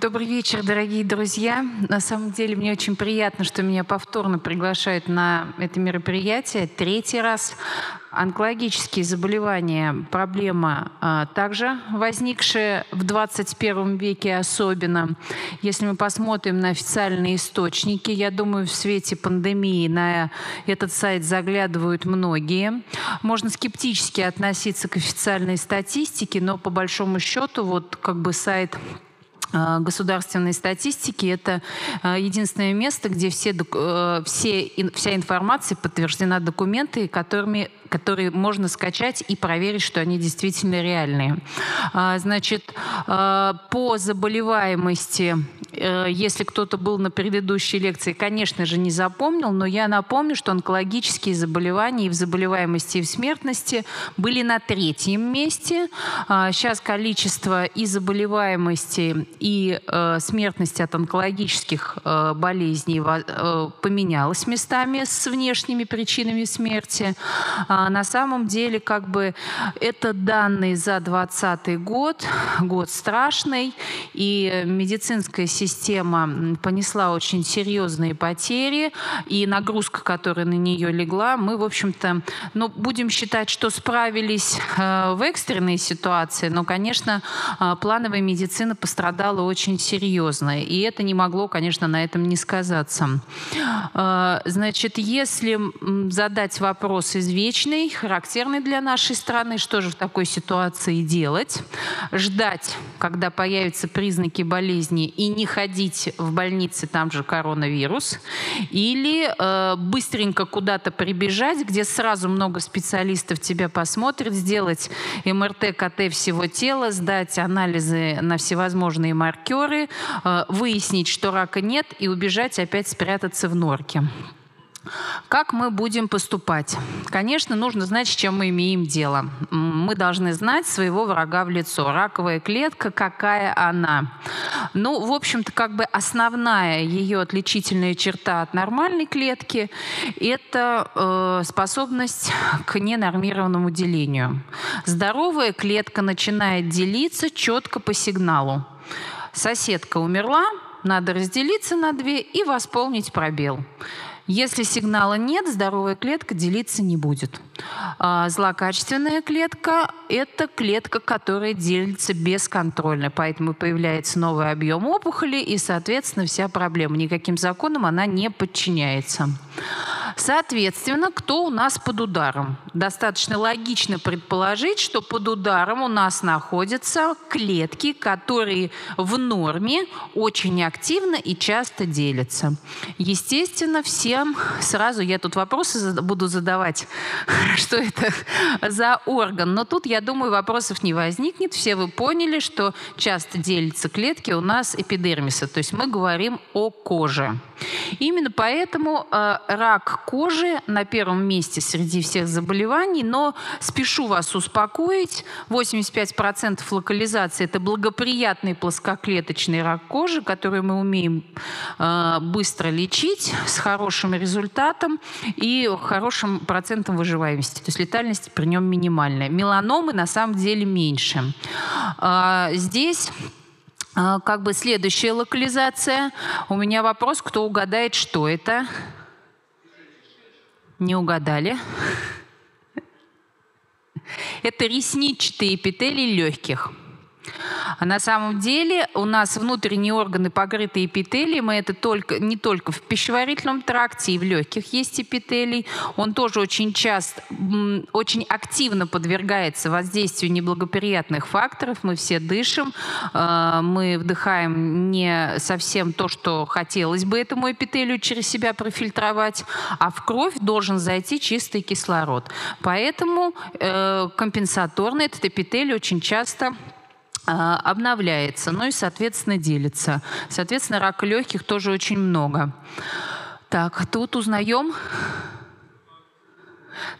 Добрый вечер, дорогие друзья. На самом деле мне очень приятно, что меня повторно приглашают на это мероприятие. Третий раз. Онкологические заболевания – проблема а, также возникшая в 21 веке особенно. Если мы посмотрим на официальные источники, я думаю, в свете пандемии на этот сайт заглядывают многие. Можно скептически относиться к официальной статистике, но по большому счету вот как бы сайт государственной статистики. Это э, единственное место, где все, э, все, вся информация подтверждена документами, которыми которые можно скачать и проверить, что они действительно реальные. А, значит, по заболеваемости, если кто-то был на предыдущей лекции, конечно же, не запомнил, но я напомню, что онкологические заболевания и в заболеваемости, и в смертности были на третьем месте. Сейчас а, количество и заболеваемости, и э, смертность от онкологических э, болезней э, поменялась местами с внешними причинами смерти. А на самом деле, как бы это данные за 2020 год, год страшный, и медицинская система понесла очень серьезные потери, и нагрузка, которая на нее легла, мы, в общем-то, ну, будем считать, что справились э, в экстренной ситуации, но, конечно, э, плановая медицина пострадала очень серьезное. И это не могло, конечно, на этом не сказаться. А, значит, если задать вопрос извечный, характерный для нашей страны, что же в такой ситуации делать? Ждать, когда появятся признаки болезни, и не ходить в больнице, там же коронавирус, или э, быстренько куда-то прибежать, где сразу много специалистов тебя посмотрят, сделать МРТ, КТ всего тела, сдать анализы на всевозможные маркеры, э, выяснить, что рака нет, и убежать опять спрятаться в норке. Как мы будем поступать? Конечно, нужно знать, с чем мы имеем дело. Мы должны знать своего врага в лицо. Раковая клетка, какая она. Ну, в общем-то, как бы основная ее отличительная черта от нормальной клетки – это э, способность к ненормированному делению. Здоровая клетка начинает делиться четко по сигналу соседка умерла, надо разделиться на две и восполнить пробел. Если сигнала нет, здоровая клетка делиться не будет. А злокачественная клетка – это клетка, которая делится бесконтрольно, поэтому появляется новый объем опухоли, и, соответственно, вся проблема. Никаким законам она не подчиняется. Соответственно, кто у нас под ударом? Достаточно логично предположить, что под ударом у нас находятся клетки, которые в норме очень активно и часто делятся. Естественно, всем сразу я тут вопросы буду задавать, что это за орган. Но тут, я думаю, вопросов не возникнет. Все вы поняли, что часто делятся клетки у нас эпидермиса. То есть мы говорим о коже. Именно поэтому э, рак кожи на первом месте среди всех заболеваний, но спешу вас успокоить, 85% локализации – это благоприятный плоскоклеточный рак кожи, который мы умеем э, быстро лечить с хорошим результатом и хорошим процентом выживаемости. То есть летальность при нем минимальная. Меланомы на самом деле меньше. Э, здесь а, как бы следующая локализация. У меня вопрос, кто угадает, что это? Не угадали. Это ресничатые эпителии легких. А на самом деле у нас внутренние органы покрыты эпителием, и это только, не только в пищеварительном тракте, и в легких есть эпителий. Он тоже очень часто, очень активно подвергается воздействию неблагоприятных факторов. Мы все дышим, э, мы вдыхаем не совсем то, что хотелось бы этому эпителию через себя профильтровать, а в кровь должен зайти чистый кислород. Поэтому э, компенсаторно этот эпителий очень часто обновляется, ну и, соответственно, делится. Соответственно, рака легких тоже очень много. Так, тут узнаем.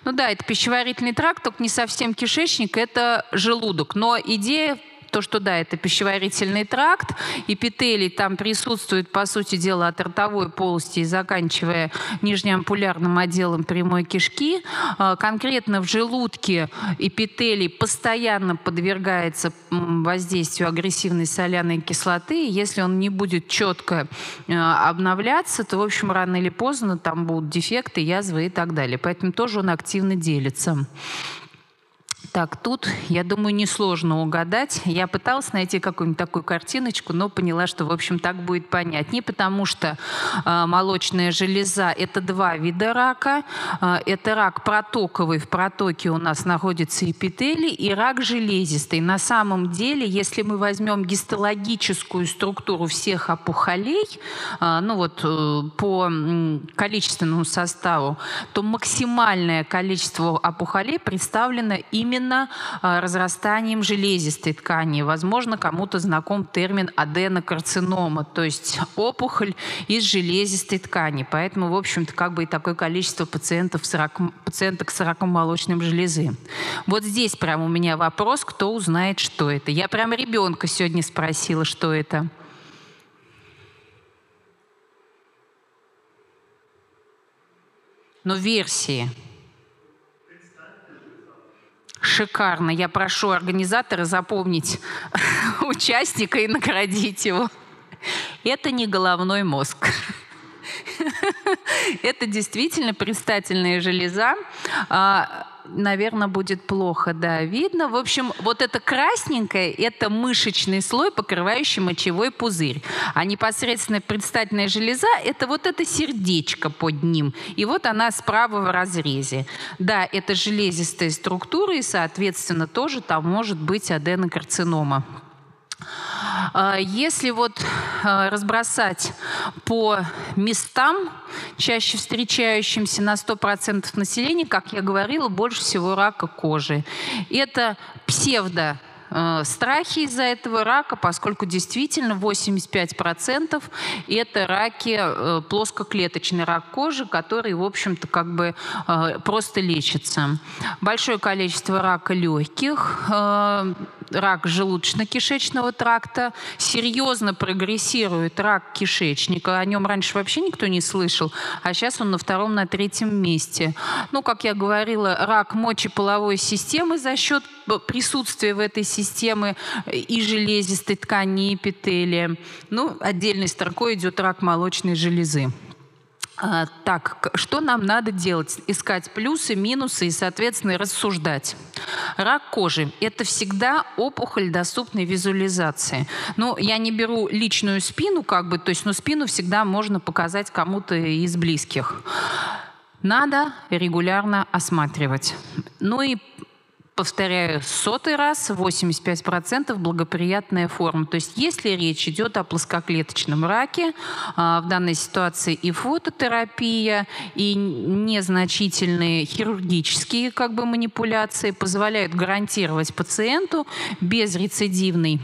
Ну да, это пищеварительный тракт, только не совсем кишечник, это желудок. Но идея то, что да, это пищеварительный тракт, эпителий там присутствует, по сути дела, от ротовой полости и заканчивая нижнеампулярным отделом прямой кишки. А, конкретно в желудке эпителий постоянно подвергается воздействию агрессивной соляной кислоты. Если он не будет четко а, обновляться, то, в общем, рано или поздно там будут дефекты, язвы и так далее. Поэтому тоже он активно делится. Так, тут, я думаю, несложно угадать. Я пыталась найти какую-нибудь такую картиночку, но поняла, что, в общем, так будет понятнее, потому что э, молочная железа – это два вида рака. Э, это рак протоковый, в протоке у нас находится эпителий, и рак железистый. На самом деле, если мы возьмем гистологическую структуру всех опухолей, э, ну вот э, по количественному составу, то максимальное количество опухолей представлено именно именно а, разрастанием железистой ткани. Возможно, кому-то знаком термин аденокарцинома, то есть опухоль из железистой ткани. Поэтому, в общем-то, как бы и такое количество пациентов с раком, пациенток с раком молочной железы. Вот здесь прямо у меня вопрос, кто узнает, что это. Я прямо ребенка сегодня спросила, что это. Но версии. Шикарно. Я прошу организатора запомнить участника и наградить его. Это не головной мозг. Это действительно предстательная железа. А, наверное, будет плохо, да, видно. В общем, вот это красненькое – это мышечный слой, покрывающий мочевой пузырь. А непосредственно предстательная железа – это вот это сердечко под ним. И вот она справа в разрезе. Да, это железистая структура, и, соответственно, тоже там может быть аденокарцинома. А, если вот а, разбросать по местам, чаще встречающимся на 100% населения, как я говорила, больше всего рака кожи. Это псевдо Э, страхи из-за этого рака, поскольку действительно 85% это раки, плоскоклеточный рак кожи, который, в общем-то, как бы просто лечится. Большое количество рака легких, рак желудочно-кишечного тракта, серьезно прогрессирует рак кишечника. О нем раньше вообще никто не слышал, а сейчас он на втором, на третьем месте. Ну, как я говорила, рак мочеполовой системы за счет присутствия в этой системе системы и железистой ткани, эпителия. Ну, отдельной строкой идет рак молочной железы. А, так, что нам надо делать? Искать плюсы, минусы и, соответственно, рассуждать. Рак кожи – это всегда опухоль доступной визуализации. Ну, я не беру личную спину, как бы, то есть, но спину всегда можно показать кому-то из близких. Надо регулярно осматривать. Ну и повторяю, сотый раз 85% благоприятная форма. То есть если речь идет о плоскоклеточном раке, а, в данной ситуации и фототерапия, и незначительные хирургические как бы, манипуляции позволяют гарантировать пациенту безрецидивный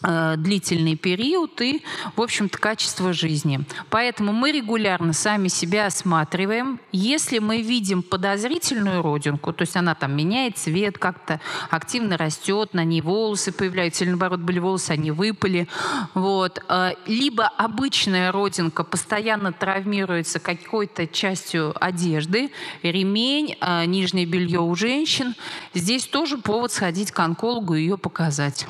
длительный период и, в общем-то, качество жизни. Поэтому мы регулярно сами себя осматриваем. Если мы видим подозрительную родинку, то есть она там меняет цвет, как-то активно растет, на ней волосы появляются, или наоборот были волосы, они выпали, вот. Э, либо обычная родинка постоянно травмируется какой-то частью одежды, ремень, э, нижнее белье у женщин, здесь тоже повод сходить к онкологу и ее показать.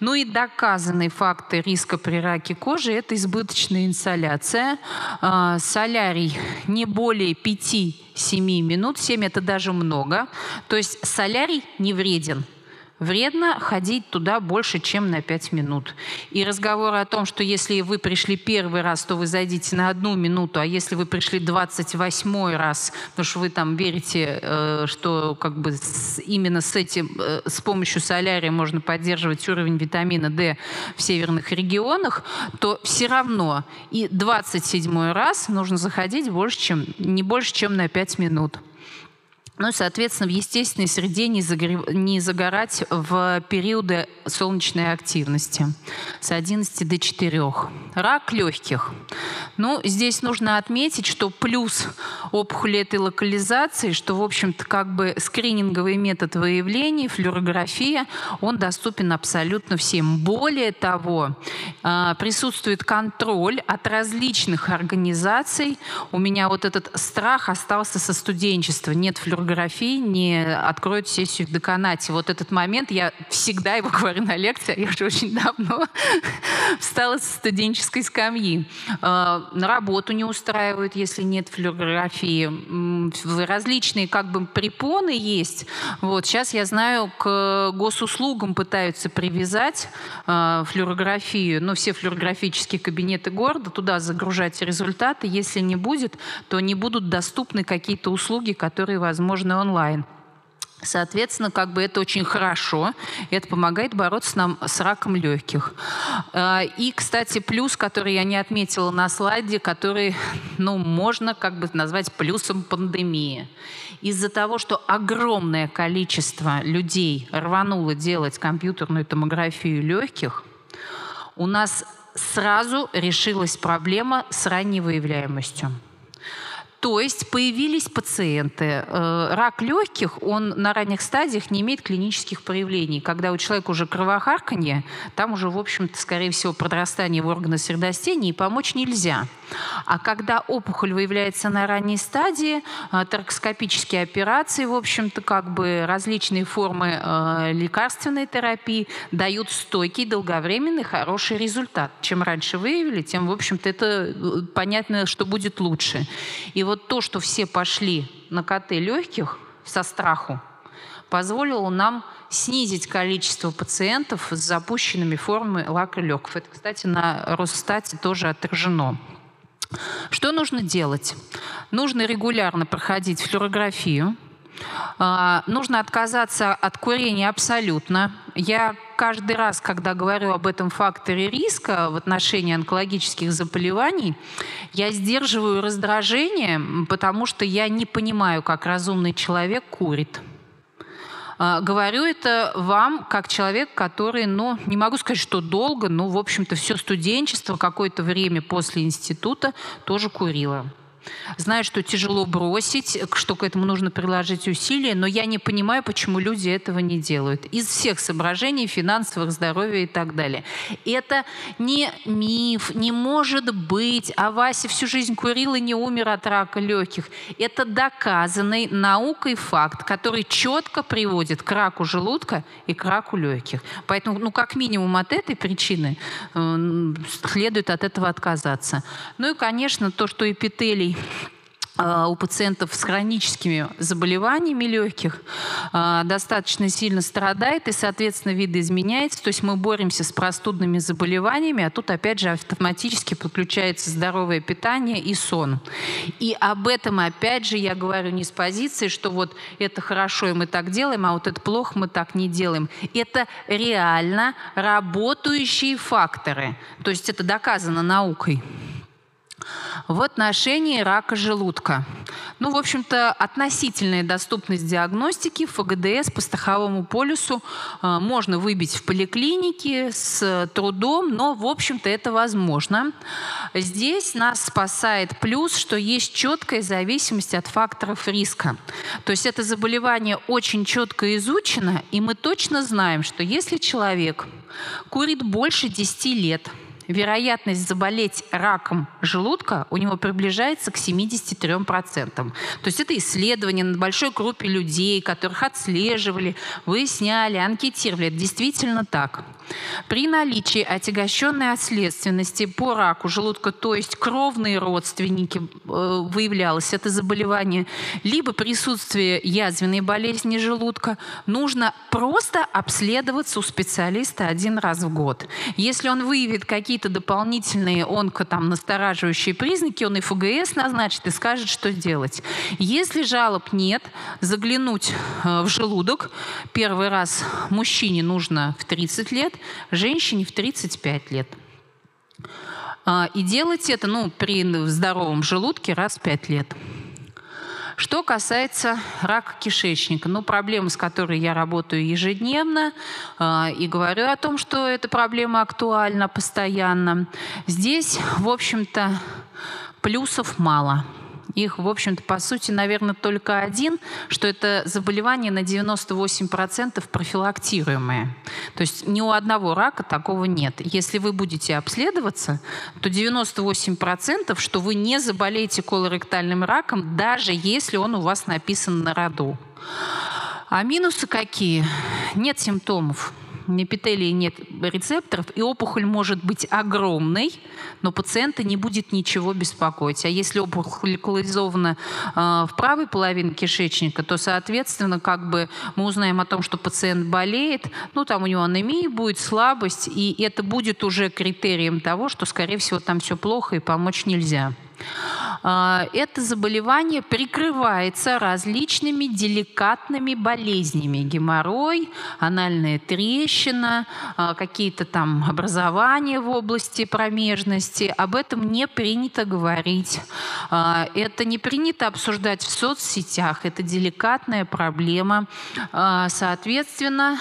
Ну и доказанные факты риска при раке кожи – это избыточная инсоляция. А, солярий не более 5-7 минут, 7 – это даже много. То есть солярий не вреден – вредно ходить туда больше, чем на 5 минут. И разговоры о том, что если вы пришли первый раз, то вы зайдите на одну минуту, а если вы пришли 28 раз, потому что вы там верите, э, что как бы именно с этим, э, с помощью солярия можно поддерживать уровень витамина D в северных регионах, то все равно и 27 раз нужно заходить больше, чем, не больше, чем на 5 минут. Ну, соответственно, в естественной среде не, загор... не загорать в периоды солнечной активности с 11 до 4. Рак легких. Ну, здесь нужно отметить, что плюс опухоли этой локализации, что, в общем-то, как бы скрининговый метод выявления, флюорография, он доступен абсолютно всем. Более того, а, присутствует контроль от различных организаций. У меня вот этот страх остался со студенчества. Нет флюорографии, не откроют сессию в деканате. Вот этот момент, я всегда его говорю на лекции, а я уже очень давно встала со студенческой скамьи. А, на работу не устраивают, если нет флюорографии. Различные как бы препоны есть. Вот сейчас я знаю, к госуслугам пытаются привязать э, флюорографию, ну все флюорографические кабинеты города, туда загружать результаты. Если не будет, то не будут доступны какие-то услуги, которые возможны онлайн. Соответственно, как бы это очень хорошо, это помогает бороться нам с раком легких. А, и, кстати, плюс, который я не отметила на слайде, который, ну, можно как бы назвать плюсом пандемии. Из-за того, что огромное количество людей рвануло делать компьютерную томографию легких, у нас сразу решилась проблема с ранней выявляемостью. То есть появились пациенты. Э, рак легких, он на ранних стадиях не имеет клинических проявлений. Когда у человека уже кровохарканье, там уже, в общем-то, скорее всего, подрастание в органы средостения, и помочь нельзя. А когда опухоль выявляется на ранней стадии, э, торакоскопические операции, в общем-то, как бы различные формы э, лекарственной терапии дают стойкий, долговременный, хороший результат. Чем раньше выявили, тем, в общем-то, это понятно, что будет лучше. И вот то, что все пошли на КТ легких со страху, позволило нам снизить количество пациентов с запущенными формами лака легких. Это, кстати, на Росстате тоже отражено. Что нужно делать? Нужно регулярно проходить флюорографию, а, нужно отказаться от курения абсолютно. Я каждый раз, когда говорю об этом факторе риска в отношении онкологических заболеваний, я сдерживаю раздражение, потому что я не понимаю, как разумный человек курит. А, говорю это вам, как человек, который, ну, не могу сказать, что долго, но, в общем-то, все студенчество, какое-то время после института тоже курила. Знаю, что тяжело бросить, что к этому нужно приложить усилия, но я не понимаю, почему люди этого не делают. Из всех соображений финансовых, здоровья и так далее. Это не миф, не может быть, а Вася всю жизнь курил и не умер от рака легких. Это доказанный наукой факт, который четко приводит к раку желудка и к раку легких. Поэтому, ну, как минимум от этой причины э, следует от этого отказаться. Ну и, конечно, то, что эпителий у пациентов с хроническими заболеваниями легких а, достаточно сильно страдает и, соответственно, видоизменяется. То есть мы боремся с простудными заболеваниями, а тут, опять же, автоматически подключается здоровое питание и сон. И об этом, опять же, я говорю не с позиции, что вот это хорошо, и мы так делаем, а вот это плохо, мы так не делаем. Это реально работающие факторы. То есть это доказано наукой в отношении рака желудка. Ну, в общем-то, относительная доступность диагностики ФГДС по страховому полюсу э, можно выбить в поликлинике с трудом, но, в общем-то, это возможно. Здесь нас спасает плюс, что есть четкая зависимость от факторов риска. То есть это заболевание очень четко изучено, и мы точно знаем, что если человек курит больше 10 лет – вероятность заболеть раком желудка у него приближается к 73%. То есть это исследование над большой группе людей, которых отслеживали, выясняли, анкетировали. Это действительно так. При наличии отягощенной отследственности по раку желудка, то есть кровные родственники, э, выявлялось это заболевание, либо присутствие язвенной болезни желудка, нужно просто обследоваться у специалиста один раз в год. Если он выявит какие какие-то дополнительные онко там настораживающие признаки, он и ФГС назначит и скажет, что делать. Если жалоб нет, заглянуть э, в желудок первый раз мужчине нужно в 30 лет, женщине в 35 лет. А, и делать это ну, при здоровом желудке раз в 5 лет. Что касается рака кишечника, ну, проблема, с которой я работаю ежедневно, э, и говорю о том, что эта проблема актуальна постоянно. Здесь, в общем-то, плюсов мало. Их, в общем-то, по сути, наверное, только один, что это заболевание на 98% профилактируемое. То есть ни у одного рака такого нет. Если вы будете обследоваться, то 98%, что вы не заболеете колоректальным раком, даже если он у вас написан на роду. А минусы какие? Нет симптомов эпителии нет рецепторов, и опухоль может быть огромной, но пациента не будет ничего беспокоить. А если опухоль локализована э, в правой половине кишечника, то, соответственно, как бы мы узнаем о том, что пациент болеет, ну, там у него анемия будет, слабость, и это будет уже критерием того, что, скорее всего, там все плохо и помочь нельзя. А, это заболевание прикрывается различными деликатными болезнями. Геморрой, анальная трещина, а, какие-то там образования в области промежности. Об этом не принято говорить. А, это не принято обсуждать в соцсетях. Это деликатная проблема. Соответственно,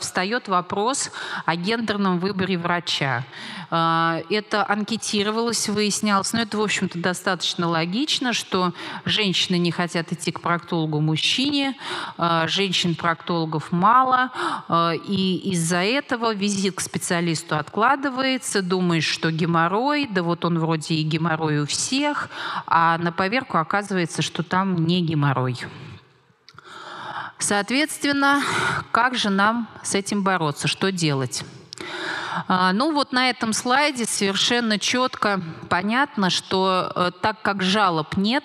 встает вопрос о гендерном выборе врача. Это анкетировалось, выяснялось, но это, общем-то, достаточно логично, что женщины не хотят идти к проктологу мужчине, а, женщин-проктологов мало, а, и из-за этого визит к специалисту откладывается, думаешь, что геморрой, да вот он вроде и геморрой у всех, а на поверку оказывается, что там не геморрой. Соответственно, как же нам с этим бороться, что делать? А, ну вот на этом слайде совершенно четко понятно, что э, так как жалоб нет,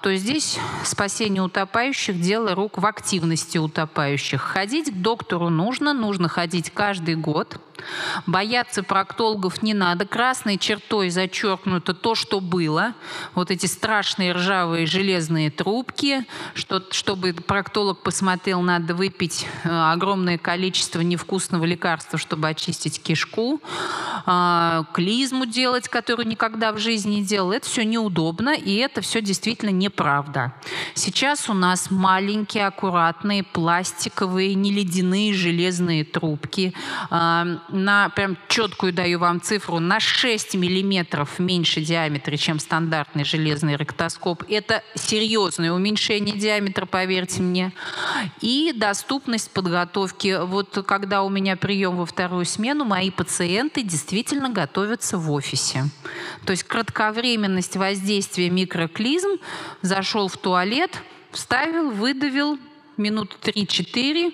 то здесь спасение утопающих – дело рук в активности утопающих. Ходить к доктору нужно, нужно ходить каждый год. Бояться проктологов не надо. Красной чертой зачеркнуто то, что было. Вот эти страшные ржавые железные трубки. Что, чтобы проктолог посмотрел, надо выпить э, огромное количество невкусного лекарства, чтобы очистить кишку. А, клизму делать, которую никогда в жизни не делал. Это все неудобно, и это все действительно неправда. Сейчас у нас маленькие, аккуратные, пластиковые, не ледяные железные трубки а, на прям четкую даю вам цифру, на 6 миллиметров меньше диаметра, чем стандартный железный ректоскоп. Это серьезное уменьшение диаметра, поверьте мне. И доступность подготовки. Вот когда у меня прием во вторую смену, мои пациенты действительно готовятся в офисе. То есть кратковременность воздействия микроклизм, зашел в туалет, вставил, выдавил, минут 3-4,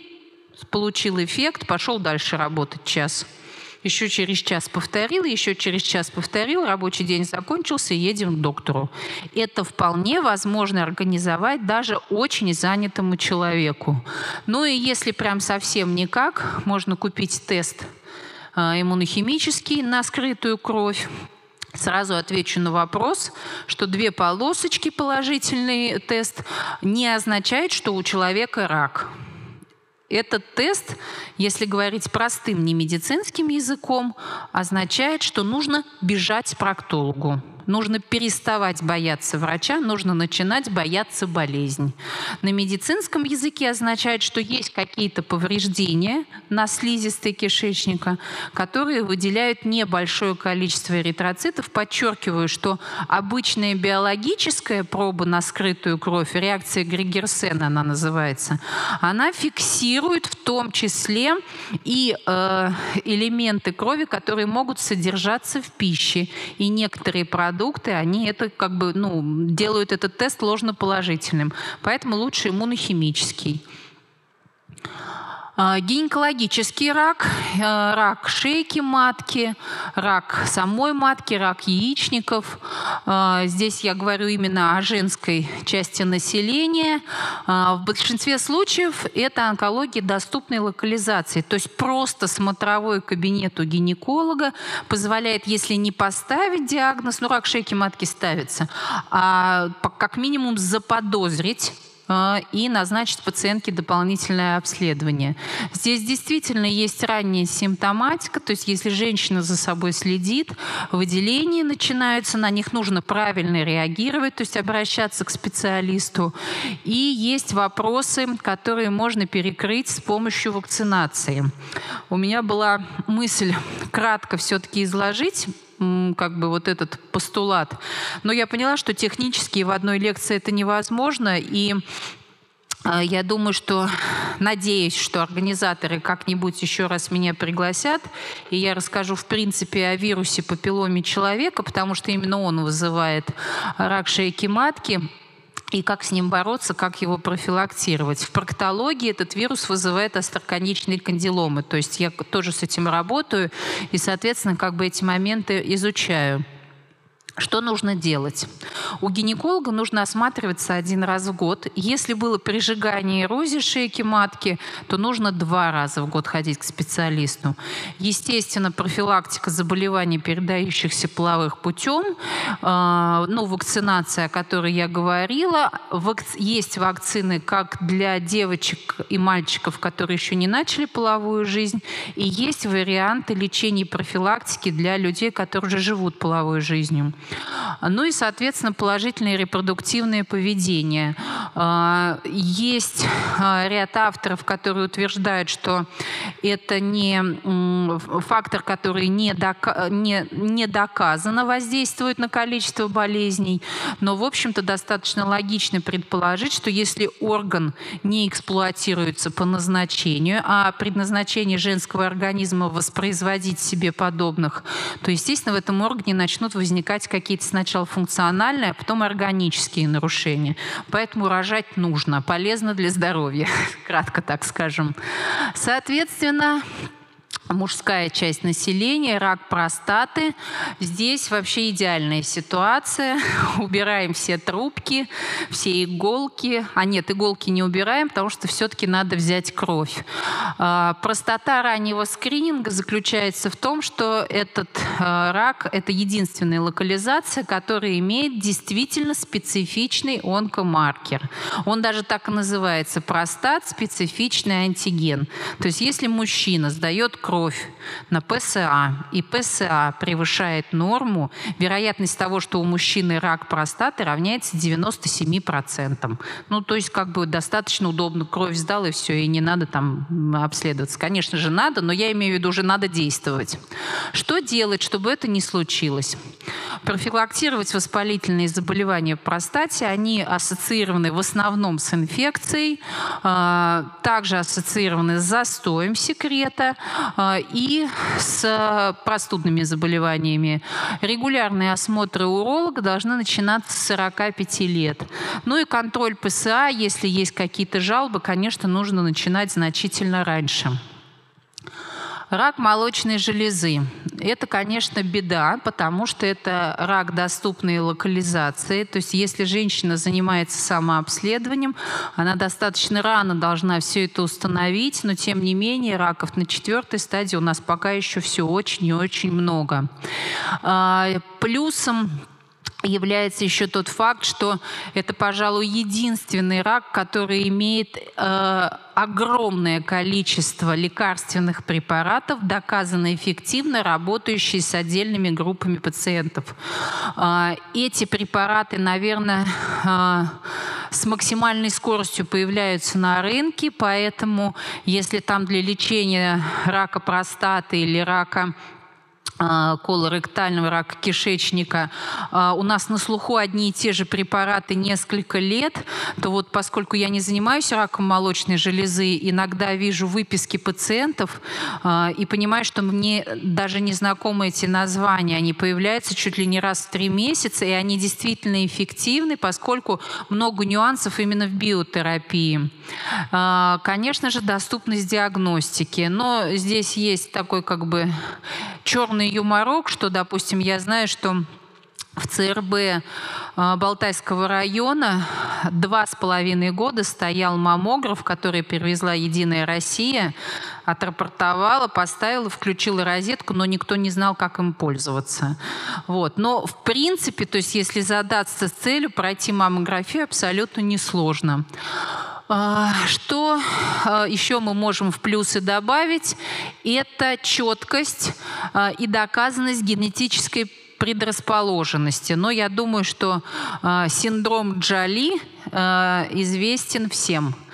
получил эффект, пошел дальше работать час. Еще через час повторил, еще через час повторил, рабочий день закончился, едем к доктору. Это вполне возможно организовать даже очень занятому человеку. Ну и если прям совсем никак, можно купить тест а, иммунохимический на скрытую кровь, Сразу отвечу на вопрос, что две полосочки положительный тест не означает, что у человека рак. Этот тест, если говорить простым немедицинским языком, означает, что нужно бежать к проктологу. Нужно переставать бояться врача, нужно начинать бояться болезни. На медицинском языке означает, что есть какие-то повреждения на слизистой кишечника, которые выделяют небольшое количество эритроцитов. Подчеркиваю, что обычная биологическая проба на скрытую кровь, реакция Григерсена она называется, она фиксирует в том числе и э, элементы крови, которые могут содержаться в пище. И некоторые продукты продукты, они это как бы, ну, делают этот тест ложноположительным. Поэтому лучше иммунохимический. А, гинекологический рак, э, рак шейки матки, рак самой матки, рак яичников. А, здесь я говорю именно о женской части населения. А, в большинстве случаев это онкология доступной локализации. То есть просто смотровой кабинет у гинеколога позволяет, если не поставить диагноз, ну рак шейки матки ставится, а как минимум заподозрить и назначить пациентке дополнительное обследование. Здесь действительно есть ранняя симптоматика, то есть если женщина за собой следит, выделения начинаются, на них нужно правильно реагировать, то есть обращаться к специалисту. И есть вопросы, которые можно перекрыть с помощью вакцинации. У меня была мысль кратко все-таки изложить как бы вот этот постулат. Но я поняла, что технически в одной лекции это невозможно, и а, я думаю, что, надеюсь, что организаторы как-нибудь еще раз меня пригласят, и я расскажу, в принципе, о вирусе папилломе человека, потому что именно он вызывает рак шейки матки и как с ним бороться, как его профилактировать. В проктологии этот вирус вызывает остроконечные кандиломы, то есть я тоже с этим работаю и, соответственно, как бы эти моменты изучаю. Что нужно делать? У гинеколога нужно осматриваться один раз в год. Если было прижигание эрозии шейки матки, то нужно два раза в год ходить к специалисту. Естественно, профилактика заболеваний, передающихся половых путем, э, ну, вакцинация, о которой я говорила. Вак... Есть вакцины как для девочек и мальчиков, которые еще не начали половую жизнь, и есть варианты лечения и профилактики для людей, которые уже живут половой жизнью. Ну и, соответственно, положительное репродуктивное поведение. А, есть а, ряд авторов, которые утверждают, что это не фактор, который не, дока не, не доказано воздействует на количество болезней, но, в общем-то, достаточно логично предположить, что если орган не эксплуатируется по назначению, а предназначение женского организма воспроизводить себе подобных, то, естественно, в этом органе начнут возникать какие-то сначала функциональные, а потом органические нарушения. Поэтому рожать нужно, полезно для здоровья, кратко так скажем. Соответственно, мужская часть населения, рак простаты. Здесь вообще идеальная ситуация. Убираем все трубки, все иголки. А нет, иголки не убираем, потому что все-таки надо взять кровь. А, простота раннего скрининга заключается в том, что этот а, рак – это единственная локализация, которая имеет действительно специфичный онкомаркер. Он даже так и называется – простат специфичный антиген. То есть если мужчина сдает кровь кровь на ПСА, и ПСА превышает норму, вероятность того, что у мужчины рак простаты, равняется 97%. Ну, то есть как бы достаточно удобно, кровь сдал, и все, и не надо там обследоваться. Конечно же, надо, но я имею в виду, уже надо действовать. Что делать, чтобы это не случилось? Профилактировать воспалительные заболевания в простате, они ассоциированы в основном с инфекцией, а, также ассоциированы с застоем секрета, а, и с простудными заболеваниями. Регулярные осмотры уролога должны начинаться с 45 лет. Ну и контроль ПСА, если есть какие-то жалобы, конечно, нужно начинать значительно раньше. Рак молочной железы. Это, конечно, беда, потому что это рак доступной локализации. То есть если женщина занимается самообследованием, она достаточно рано должна все это установить, но тем не менее раков на четвертой стадии у нас пока еще все очень и очень много. А, плюсом является еще тот факт, что это, пожалуй, единственный рак, который имеет э, огромное количество лекарственных препаратов, доказанно эффективно работающие с отдельными группами пациентов. Э, эти препараты, наверное, э, с максимальной скоростью появляются на рынке, поэтому если там для лечения рака простаты или рака колоректального рака кишечника, а, у нас на слуху одни и те же препараты несколько лет, то вот поскольку я не занимаюсь раком молочной железы, иногда вижу выписки пациентов а, и понимаю, что мне даже не знакомы эти названия. Они появляются чуть ли не раз в три месяца, и они действительно эффективны, поскольку много нюансов именно в биотерапии. Конечно же, доступность диагностики, но здесь есть такой как бы черный юморок, что, допустим, я знаю, что в ЦРБ а, Балтайского района два с половиной года стоял маммограф, который перевезла «Единая Россия», отрапортовала, поставила, включила розетку, но никто не знал, как им пользоваться. Вот. Но в принципе, то есть если задаться с целью пройти маммографию, абсолютно несложно. А, что а, еще мы можем в плюсы добавить? Это четкость а, и доказанность генетической предрасположенности. Но я думаю, что синдром Джоли известен всем –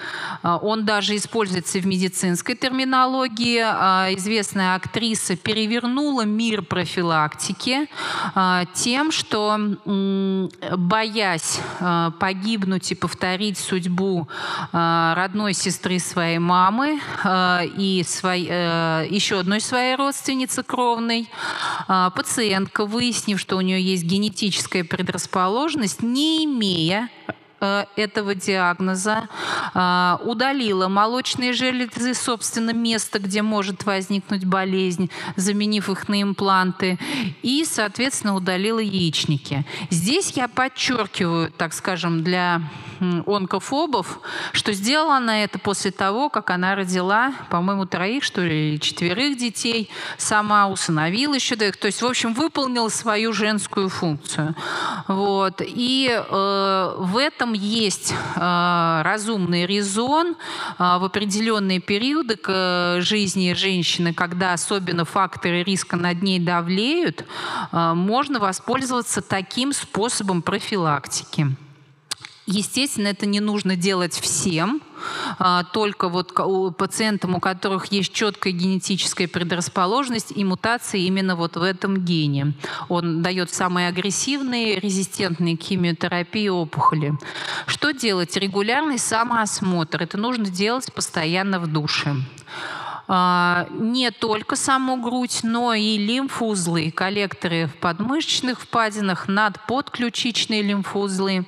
А, он даже используется в медицинской терминологии. А, известная актриса перевернула мир профилактики тем, что, боясь погибнуть и повторить судьбу родной сестры своей мамы и своей, еще одной своей родственницы кровной, пациентка, выяснив, что у нее есть генетическая предрасположенность, не имея Э, этого диагноза, а, удалила молочные железы, собственно, место, где может возникнуть болезнь, заменив их на импланты, и, соответственно, удалила яичники. Здесь я подчеркиваю, так скажем, для онкофобов, что сделала она это после того, как она родила, по-моему, троих, что ли, четверых детей, сама усыновила еще двоих, то есть, в общем, выполнила свою женскую функцию. Вот. И э, в этом есть э, разумный резон э, в определенные периоды к э, жизни женщины, когда особенно факторы риска над ней давлеют, э, можно воспользоваться таким способом профилактики. Естественно, это не нужно делать всем, а, только вот пациентам, у которых есть четкая генетическая предрасположенность и мутации именно вот в этом гене. Он дает самые агрессивные, резистентные к химиотерапии опухоли. Что делать? Регулярный самоосмотр. Это нужно делать постоянно в душе а, не только саму грудь, но и лимфоузлы, коллекторы в подмышечных впадинах, надподключичные лимфоузлы,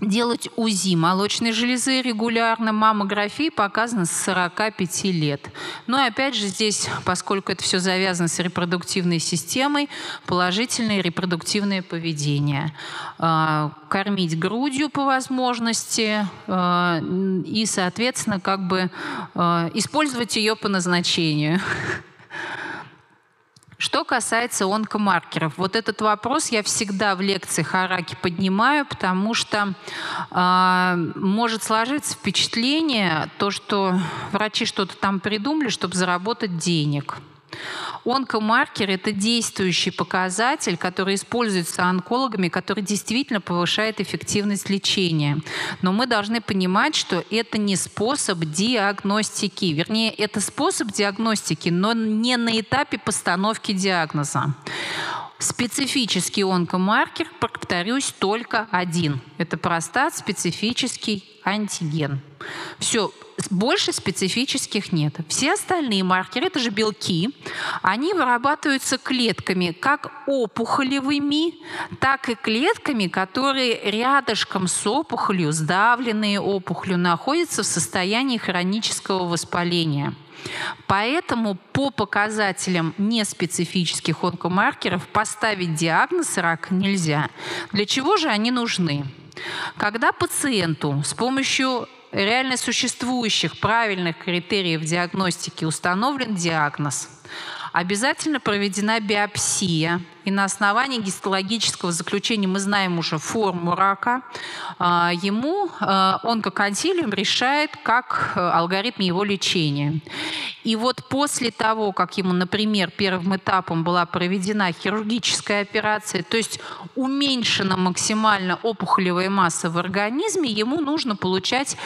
делать УЗИ молочной железы регулярно, маммографии показано с 45 лет. Но и опять же здесь, поскольку это все завязано с репродуктивной системой, положительное репродуктивное поведение. А, кормить грудью по возможности а, и, соответственно, как бы а, использовать ее по назначению. Что касается онкомаркеров, вот этот вопрос я всегда в лекциях о раке поднимаю, потому что э, может сложиться впечатление, то, что врачи что-то там придумали, чтобы заработать денег. Онкомаркер – это действующий показатель, который используется онкологами, который действительно повышает эффективность лечения. Но мы должны понимать, что это не способ диагностики. Вернее, это способ диагностики, но не на этапе постановки диагноза. Специфический онкомаркер, повторюсь, только один. Это простат специфический антиген. Все, больше специфических нет. Все остальные маркеры, это же белки, они вырабатываются клетками, как опухолевыми, так и клетками, которые рядышком с опухолью, сдавленные опухолью, находятся в состоянии хронического воспаления. Поэтому по показателям неспецифических онкомаркеров поставить диагноз рак нельзя. Для чего же они нужны? Когда пациенту с помощью реально существующих правильных критериев диагностики установлен диагноз, обязательно проведена биопсия. И на основании гистологического заключения мы знаем уже форму рака. А, ему а, онкоконсилиум решает, как э, алгоритм его лечения. И вот после того, как ему, например, первым этапом была проведена хирургическая операция, то есть уменьшена максимально опухолевая масса в организме, ему нужно получать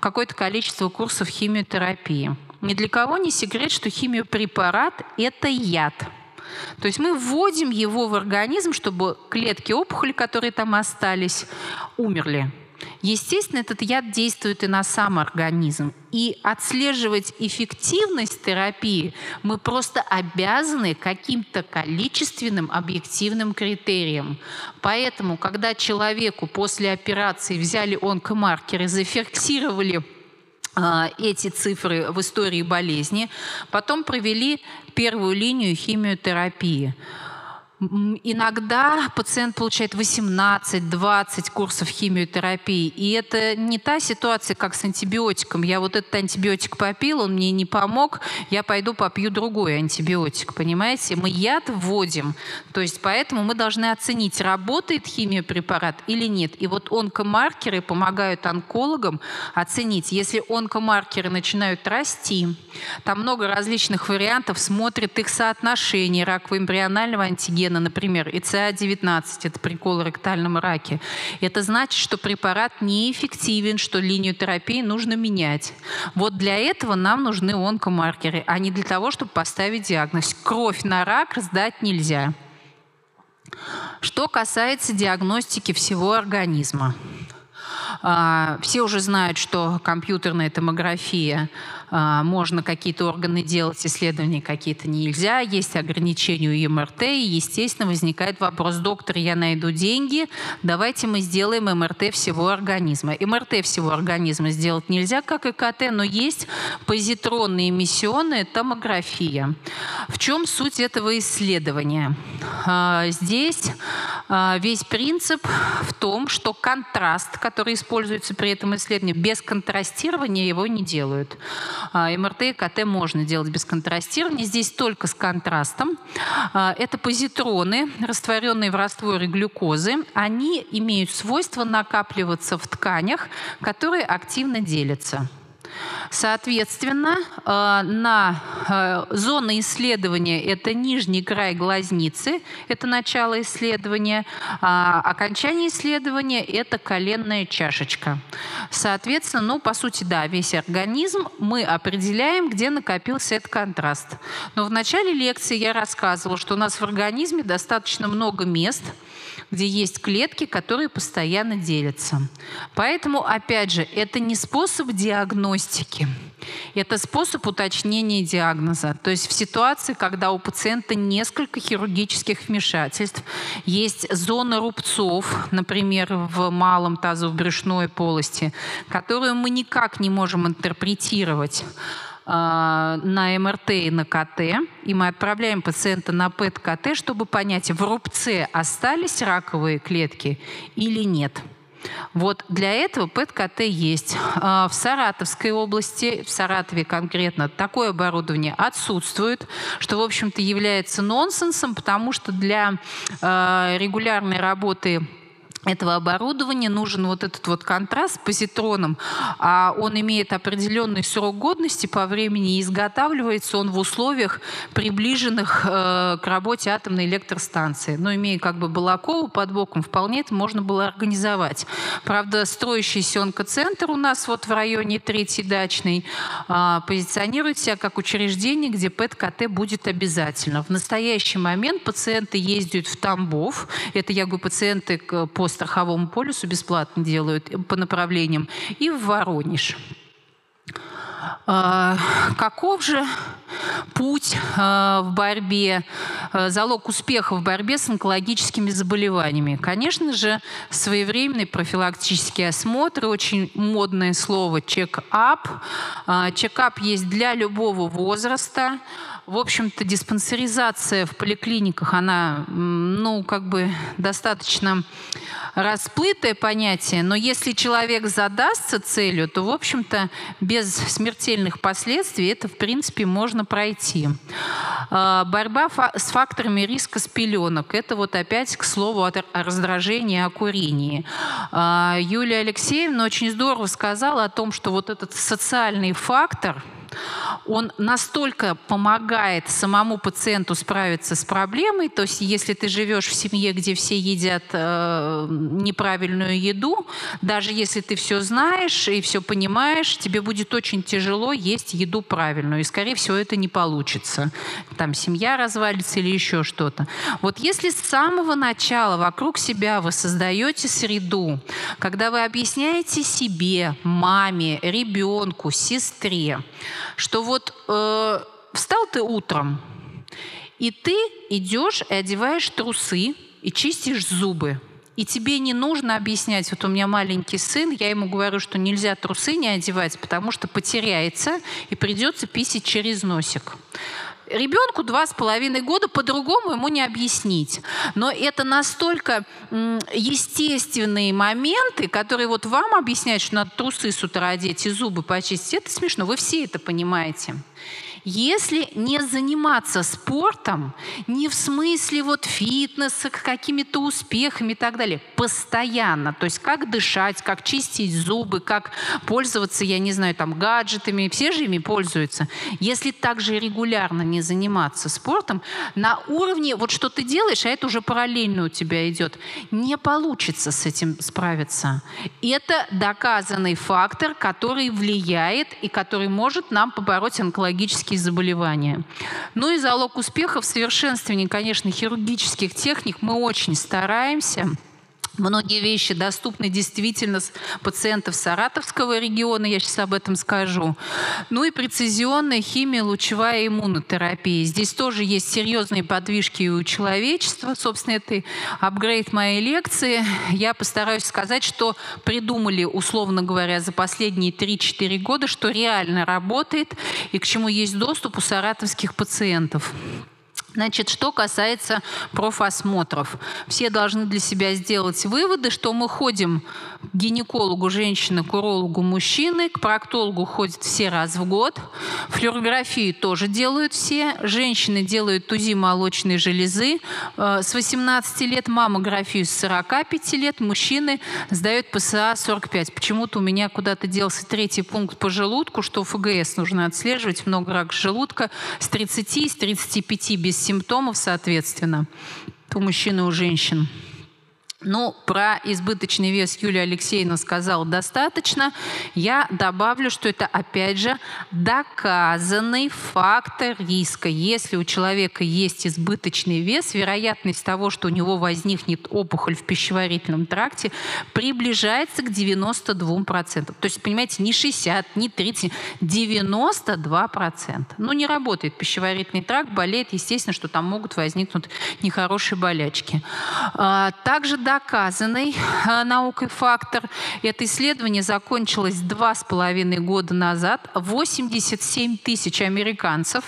какое-то количество курсов химиотерапии. Ни для кого не секрет, что химиопрепарат – это яд. То есть мы вводим его в организм, чтобы клетки опухоли, которые там остались, умерли. Естественно, этот яд действует и на сам организм. И отслеживать эффективность терапии мы просто обязаны каким-то количественным объективным критериям. Поэтому, когда человеку после операции взяли онкомаркеры, зафиксировали эти цифры в истории болезни, потом провели первую линию химиотерапии. Иногда пациент получает 18-20 курсов химиотерапии. И это не та ситуация, как с антибиотиком. Я вот этот антибиотик попил, он мне не помог, я пойду попью другой антибиотик. Понимаете? Мы яд вводим. То есть поэтому мы должны оценить, работает химиопрепарат или нет. И вот онкомаркеры помогают онкологам оценить. Если онкомаркеры начинают расти, там много различных вариантов, смотрят их соотношение раково-эмбрионального антигена, члена, например, ИЦА-19, это прикол о ректальном раке, это значит, что препарат неэффективен, что линию терапии нужно менять. Вот для этого нам нужны онкомаркеры, а не для того, чтобы поставить диагноз. Кровь на рак сдать нельзя. Что касается диагностики всего организма. А, все уже знают, что компьютерная томография можно какие-то органы делать, исследования какие-то нельзя, есть ограничения у МРТ, и, естественно, возникает вопрос, доктор, я найду деньги, давайте мы сделаем МРТ всего организма. МРТ всего организма сделать нельзя, как и КТ, но есть позитронная эмиссионная томография. В чем суть этого исследования? А, здесь а, весь принцип в том, что контраст, который используется при этом исследовании, без контрастирования его не делают. А, МРТ и КТ можно делать без контрастирования. Здесь только с контрастом. А, это позитроны, растворенные в растворе глюкозы. Они имеют свойство накапливаться в тканях, которые активно делятся. Соответственно, э, на э, зоны исследования это нижний край глазницы, это начало исследования, а окончание исследования это коленная чашечка. Соответственно, ну, по сути, да, весь организм мы определяем, где накопился этот контраст. Но в начале лекции я рассказывала, что у нас в организме достаточно много мест, где есть клетки, которые постоянно делятся. Поэтому, опять же, это не способ диагностики, это способ уточнения диагноза. То есть в ситуации, когда у пациента несколько хирургических вмешательств, есть зона рубцов, например, в малом тазово-брюшной полости, которую мы никак не можем интерпретировать, на МРТ и на КТ, и мы отправляем пациента на ПЭТ-КТ, чтобы понять, в рубце остались раковые клетки или нет. Вот для этого ПЭТ-КТ есть. А, в Саратовской области, в Саратове конкретно, такое оборудование отсутствует, что, в общем-то, является нонсенсом, потому что для а, регулярной работы этого оборудования нужен вот этот вот контраст с позитроном, а он имеет определенный срок годности по времени и изготавливается он в условиях, приближенных э, к работе атомной электростанции. Но имея как бы Балакову под боком, вполне это можно было организовать. Правда, строящийся онкоцентр у нас вот в районе Третьей дачной э, позиционирует себя как учреждение, где ПЭТ-КТ будет обязательно. В настоящий момент пациенты ездят в Тамбов, это я говорю пациенты по страховому полюсу бесплатно делают по направлениям, и в Воронеж. А, каков же путь а, в борьбе, а, залог успеха в борьбе с онкологическими заболеваниями? Конечно же, своевременный профилактический осмотр, очень модное слово чек-ап. Чек-ап есть для любого возраста. В общем-то, диспансеризация в поликлиниках, она, ну, как бы достаточно расплытое понятие, но если человек задастся целью, то, в общем-то, без смертельных последствий это, в принципе, можно пройти. А, борьба с факторами риска с пеленок. Это вот опять к слову о раздражении, о курении. А, Юлия Алексеевна очень здорово сказала о том, что вот этот социальный фактор – он настолько помогает самому пациенту справиться с проблемой, то есть если ты живешь в семье, где все едят э, неправильную еду, даже если ты все знаешь и все понимаешь, тебе будет очень тяжело есть еду правильную, и скорее всего это не получится. Там семья развалится или еще что-то. Вот если с самого начала вокруг себя вы создаете среду, когда вы объясняете себе, маме, ребенку, сестре, что вот э, встал ты утром, и ты идешь и одеваешь трусы и чистишь зубы. И тебе не нужно объяснять, вот у меня маленький сын, я ему говорю, что нельзя трусы не одевать, потому что потеряется и придется писать через носик ребенку два с половиной года по-другому ему не объяснить. Но это настолько естественные моменты, которые вот вам объясняют, что надо трусы с утра одеть и зубы почистить. Это смешно, вы все это понимаете. Если не заниматься спортом, не в смысле вот фитнеса, какими-то успехами и так далее, постоянно, то есть как дышать, как чистить зубы, как пользоваться, я не знаю, там гаджетами, все же ими пользуются. Если также регулярно не заниматься спортом, на уровне, вот что ты делаешь, а это уже параллельно у тебя идет, не получится с этим справиться. Это доказанный фактор, который влияет и который может нам побороть онкологические хронические заболевания. Ну и залог успеха в совершенствовании, конечно, хирургических техник мы очень стараемся. Многие вещи доступны действительно пациентов Саратовского региона, я сейчас об этом скажу. Ну и прецизионная химия, лучевая иммунотерапия. Здесь тоже есть серьезные подвижки у человечества. Собственно, это апгрейд моей лекции. Я постараюсь сказать, что придумали, условно говоря, за последние 3-4 года, что реально работает и к чему есть доступ у саратовских пациентов. Значит, что касается профосмотров. Все должны для себя сделать выводы, что мы ходим к гинекологу женщины, к урологу мужчины, к проктологу ходят все раз в год. Флюорографию тоже делают все. Женщины делают УЗИ молочной железы. Э, с 18 лет маммографию с 45 лет. Мужчины сдают ПСА 45. Почему-то у меня куда-то делся третий пункт по желудку, что ФГС нужно отслеживать. Много рак желудка. С 30, с 35 без симптомов, соответственно, у мужчин и у женщин. Ну, про избыточный вес Юлия Алексеевна сказала достаточно. Я добавлю, что это, опять же, доказанный фактор риска. Если у человека есть избыточный вес, вероятность того, что у него возникнет опухоль в пищеварительном тракте, приближается к 92%. То есть, понимаете, не 60, не 30, 92%. Ну, не работает пищеварительный тракт, болеет, естественно, что там могут возникнуть нехорошие болячки. А, также, да, доказанный э, наукой фактор. Это исследование закончилось два с половиной года назад. 87 тысяч американцев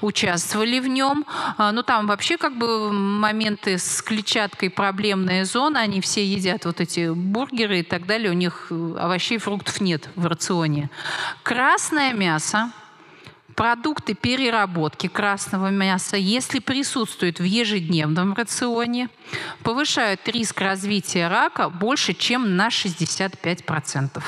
участвовали в нем. А, ну, там вообще как бы моменты с клетчаткой проблемная зона. Они все едят вот эти бургеры и так далее. У них овощей и фруктов нет в рационе. Красное мясо продукты переработки красного мяса, если присутствуют в ежедневном рационе, повышают риск развития рака больше, чем на 65%.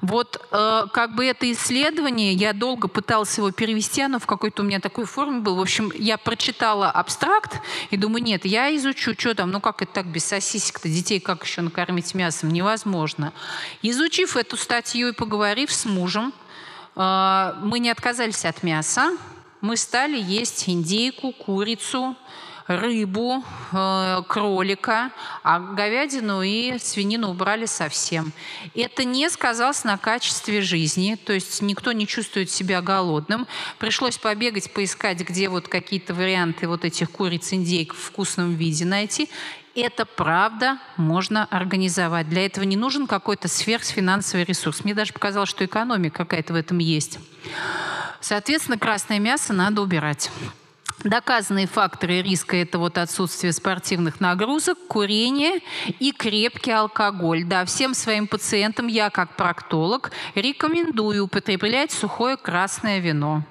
Вот э, как бы это исследование, я долго пыталась его перевести, оно в какой-то у меня такой форме было. В общем, я прочитала абстракт и думаю, нет, я изучу, что там, ну как это так без сосисек-то, детей как еще накормить мясом, невозможно. Изучив эту статью и поговорив с мужем, мы не отказались от мяса, мы стали есть индейку, курицу, рыбу, э, кролика, а говядину и свинину убрали совсем. Это не сказалось на качестве жизни, то есть никто не чувствует себя голодным. Пришлось побегать, поискать, где вот какие-то варианты вот этих куриц, индейк в вкусном виде найти это правда можно организовать. Для этого не нужен какой-то сверхфинансовый ресурс. Мне даже показалось, что экономия какая-то в этом есть. Соответственно, красное мясо надо убирать. Доказанные факторы риска – это вот отсутствие спортивных нагрузок, курение и крепкий алкоголь. Да, всем своим пациентам я, как проктолог, рекомендую употреблять сухое красное вино.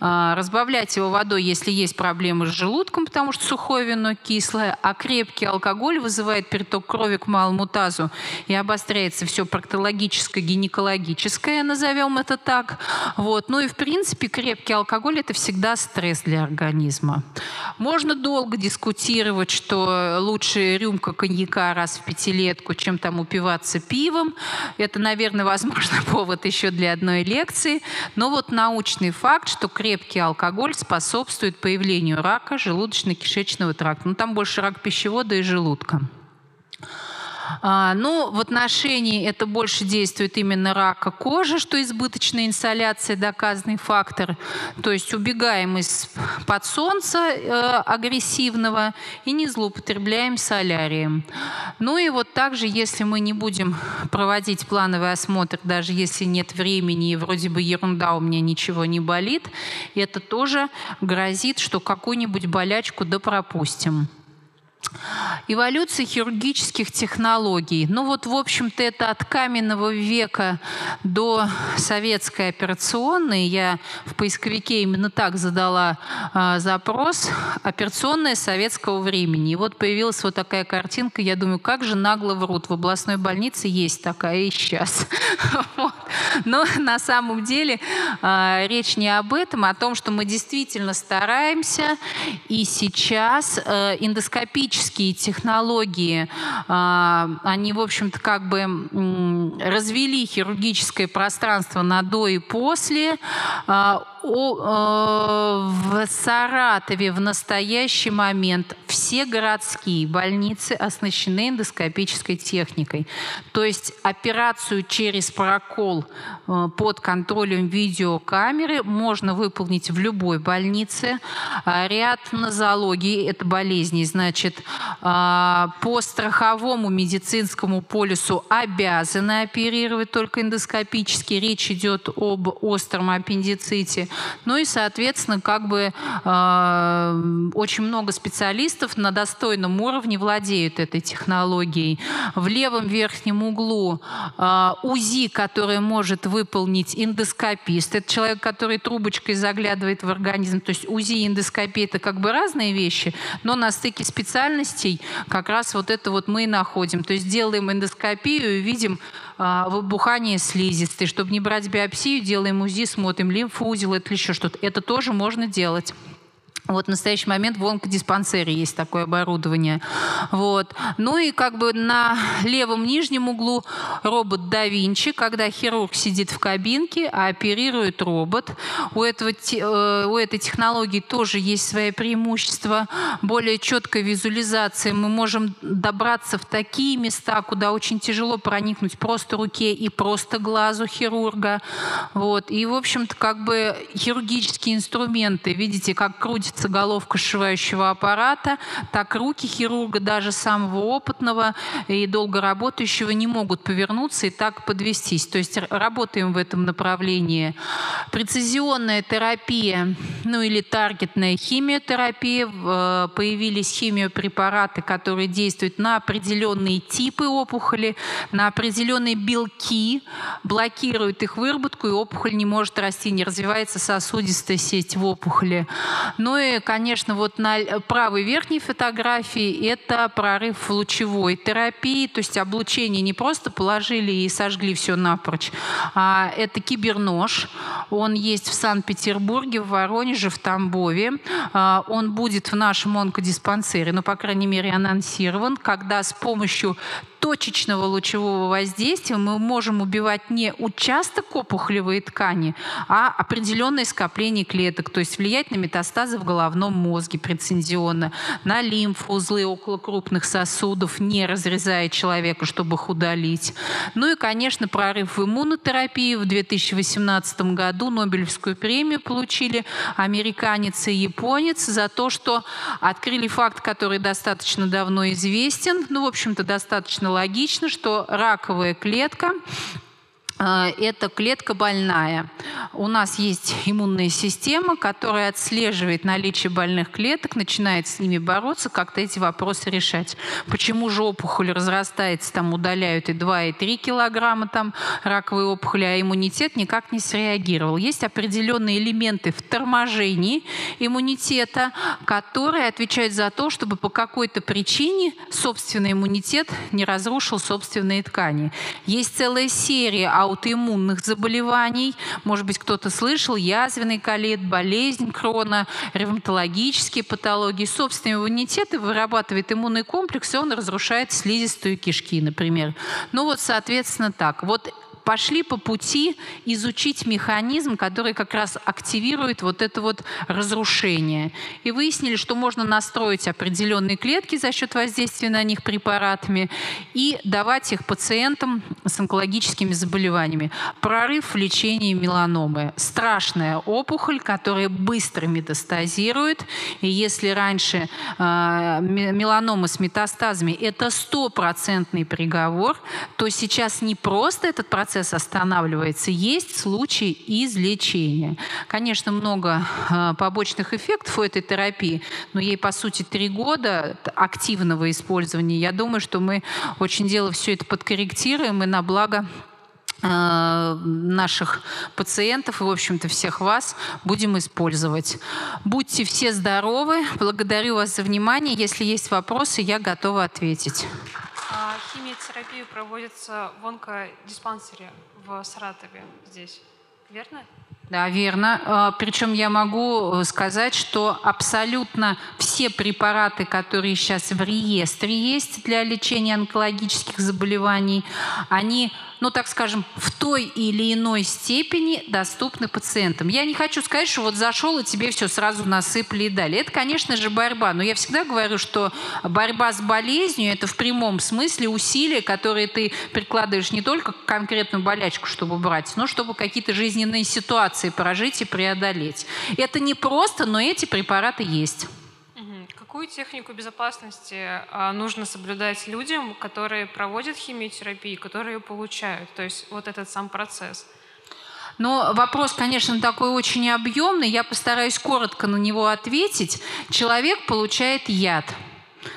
А, разбавлять его водой, если есть проблемы с желудком, потому что сухое вино кислое, а крепкий алкоголь вызывает переток крови к малому тазу и обостряется все проктологическое, гинекологическое, назовем это так. Вот. Ну и, в принципе, крепкий алкоголь – это всегда стресс для организма организма. Можно долго дискутировать, что лучше рюмка коньяка раз в пятилетку, чем там упиваться пивом. Это, наверное, возможно, повод еще для одной лекции. Но вот научный факт, что крепкий алкоголь способствует появлению рака желудочно-кишечного тракта. Ну, там больше рак пищевода и желудка. А, ну, в отношении это больше действует именно рака кожи, что избыточная инсоляция доказанный фактор. То есть убегаем из под солнца э, агрессивного и не злоупотребляем солярием. Ну и вот также, если мы не будем проводить плановый осмотр, даже если нет времени и вроде бы ерунда, у меня ничего не болит, это тоже грозит, что какую-нибудь болячку да пропустим. Эволюция хирургических технологий. Ну вот, в общем-то, это от каменного века до советской операционной. Я в поисковике именно так задала э, запрос. Операционная советского времени. И вот появилась вот такая картинка. Я думаю, как же нагло врут. В областной больнице есть такая и сейчас. Но на самом деле э, речь не об этом, а о том, что мы действительно стараемся. И сейчас э, эндоскопические технологии, э, они, в общем-то, как бы развели хирургическое пространство на до и после. Э, в Саратове в настоящий момент все городские больницы оснащены эндоскопической техникой. То есть операцию через прокол э, под контролем видеокамеры можно выполнить в любой больнице. А ряд нозологий, это болезни, значит, а, по страховому медицинскому полюсу обязаны оперировать только эндоскопически. Речь идет об остром аппендиците. Ну и, соответственно, как бы э, очень много специалистов на достойном уровне владеют этой технологией. В левом верхнем углу э, УЗИ, которое может выполнить эндоскопист. Это человек, который трубочкой заглядывает в организм. То есть УЗИ и эндоскопия – это как бы разные вещи, но на стыке специальностей как раз вот это вот мы и находим. То есть делаем эндоскопию и видим а, выбухание слизистой. Чтобы не брать биопсию, делаем УЗИ, смотрим лимфоузел или еще что-то. Это тоже можно делать. Вот в настоящий момент в онкодиспансере есть такое оборудование. Вот. Ну и как бы на левом нижнем углу робот да Винчи, когда хирург сидит в кабинке, а оперирует робот. У, этого, э, у этой технологии тоже есть свои преимущества. Более четкая визуализация. Мы можем добраться в такие места, куда очень тяжело проникнуть просто руке и просто глазу хирурга. Вот. И, в общем-то, как бы хирургические инструменты, видите, как крутится крутится головка сшивающего аппарата, так руки хирурга, даже самого опытного и долго работающего, не могут повернуться и так подвестись. То есть работаем в этом направлении. Прецизионная терапия, ну или таргетная химиотерапия. Э, появились химиопрепараты, которые действуют на определенные типы опухоли, на определенные белки, блокируют их выработку, и опухоль не может расти, не развивается сосудистая сеть в опухоли. Ну конечно, вот на правой верхней фотографии это прорыв лучевой терапии, то есть облучение не просто положили и сожгли все напрочь, а это кибернож. Он есть в Санкт-Петербурге, в Воронеже, в Тамбове. А, он будет в нашем онкодиспансере, ну, по крайней мере, анонсирован, когда с помощью точечного лучевого воздействия мы можем убивать не участок опухолевой ткани, а определенное скопление клеток, то есть влиять на метастазы в головном мозге прецензионно, на лимфоузлы около крупных сосудов, не разрезая человека, чтобы их удалить. Ну и, конечно, прорыв в иммунотерапии. В 2018 году Нобелевскую премию получили американец и японец за то, что открыли факт, который достаточно давно известен, ну, в общем-то, достаточно логично, что раковая клетка это клетка больная. У нас есть иммунная система, которая отслеживает наличие больных клеток, начинает с ними бороться, как-то эти вопросы решать. Почему же опухоль разрастается, там удаляют и 2, и 3 килограмма там раковой опухоли, а иммунитет никак не среагировал. Есть определенные элементы в торможении иммунитета, которые отвечают за то, чтобы по какой-то причине собственный иммунитет не разрушил собственные ткани. Есть целая серия аутоиммунных заболеваний. Может быть, кто-то слышал, язвенный колит, болезнь крона, ревматологические патологии. Собственный иммунитет вырабатывает иммунный комплекс, и он разрушает слизистую кишки, например. Ну вот, соответственно, так. Вот пошли по пути изучить механизм, который как раз активирует вот это вот разрушение. И выяснили, что можно настроить определенные клетки за счет воздействия на них препаратами и давать их пациентам с онкологическими заболеваниями. Прорыв в лечении меланомы. Страшная опухоль, которая быстро метастазирует. И если раньше э, меланома с метастазами – это стопроцентный приговор, то сейчас не просто этот процесс процесс останавливается. Есть случаи излечения. Конечно, много э, побочных эффектов у этой терапии, но ей, по сути, три года активного использования. Я думаю, что мы очень дело все это подкорректируем и на благо Э, наших пациентов и, в общем-то, всех вас будем использовать. Будьте все здоровы. Благодарю вас за внимание. Если есть вопросы, я готова ответить. А химиотерапия проводится в онкодиспансере в Саратове здесь, верно? Да, верно. А, Причем я могу э, сказать, что абсолютно все препараты, которые сейчас в реестре есть для лечения онкологических заболеваний, они ну так скажем, в той или иной степени доступны пациентам. Я не хочу сказать, что вот зашел и тебе все сразу насыпали и дали. Это, конечно же, борьба. Но я всегда говорю, что борьба с болезнью – это в прямом смысле усилия, которые ты прикладываешь не только к конкретную болячку, чтобы брать, но чтобы какие-то жизненные ситуации прожить и преодолеть. Это не просто, но эти препараты есть. Какую технику безопасности а, нужно соблюдать людям, которые проводят химиотерапию, которые получают? То есть вот этот сам процесс. Но вопрос, конечно, такой очень объемный. Я постараюсь коротко на него ответить. Человек получает яд –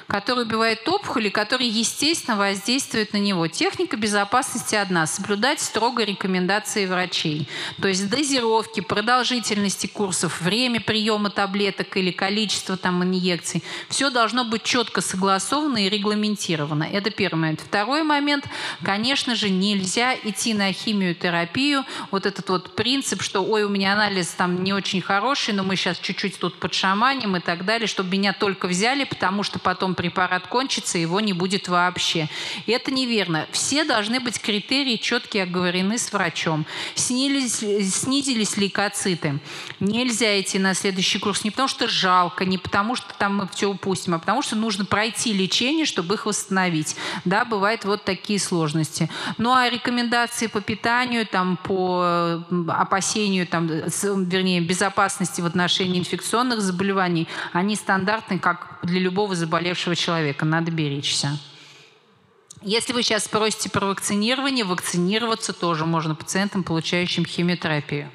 который убивает опухоли, которые, естественно, воздействуют на него. Техника безопасности одна – соблюдать строго рекомендации врачей. То есть дозировки, продолжительности курсов, время приема таблеток или количество там, инъекций. Все должно быть четко согласовано и регламентировано. Это первый момент. Второй момент, конечно же, нельзя идти на химиотерапию. Вот этот вот принцип, что ой, у меня анализ там не очень хороший, но мы сейчас чуть-чуть тут подшаманим и так далее, чтобы меня только взяли, потому что потом препарат кончится, его не будет вообще. И это неверно. Все должны быть критерии четкие оговорены с врачом. Снизились, снизились лейкоциты. Нельзя идти на следующий курс не потому, что жалко, не потому, что там мы все упустим, а потому, что нужно пройти лечение, чтобы их восстановить. Да, бывают вот такие сложности. Ну а рекомендации по питанию, там, по опасению, там, вернее, безопасности в отношении инфекционных заболеваний, они стандартные, как для любого заболевания заболевшего человека. Надо беречься. Если вы сейчас спросите про вакцинирование, вакцинироваться тоже можно пациентам, получающим химиотерапию.